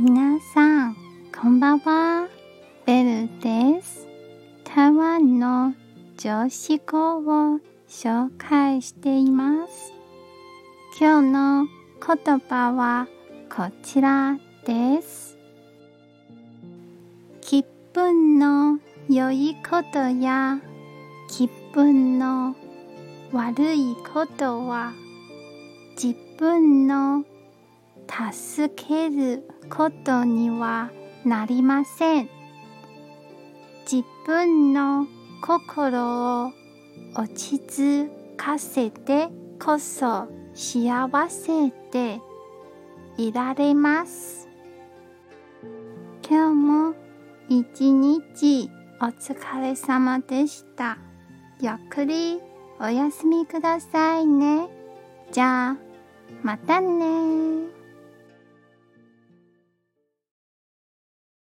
皆さん、こんばんは。ベルです。台湾の女子語を紹介しています。今日の言葉はこちらです。気分の良いことや気分の悪いことは自分の助けることにはなりません。自分の心を落ち着かせてこそ幸せでいられます。今日も一日お疲れ様でした。ゆっくりお休みくださいね。じゃあ、またね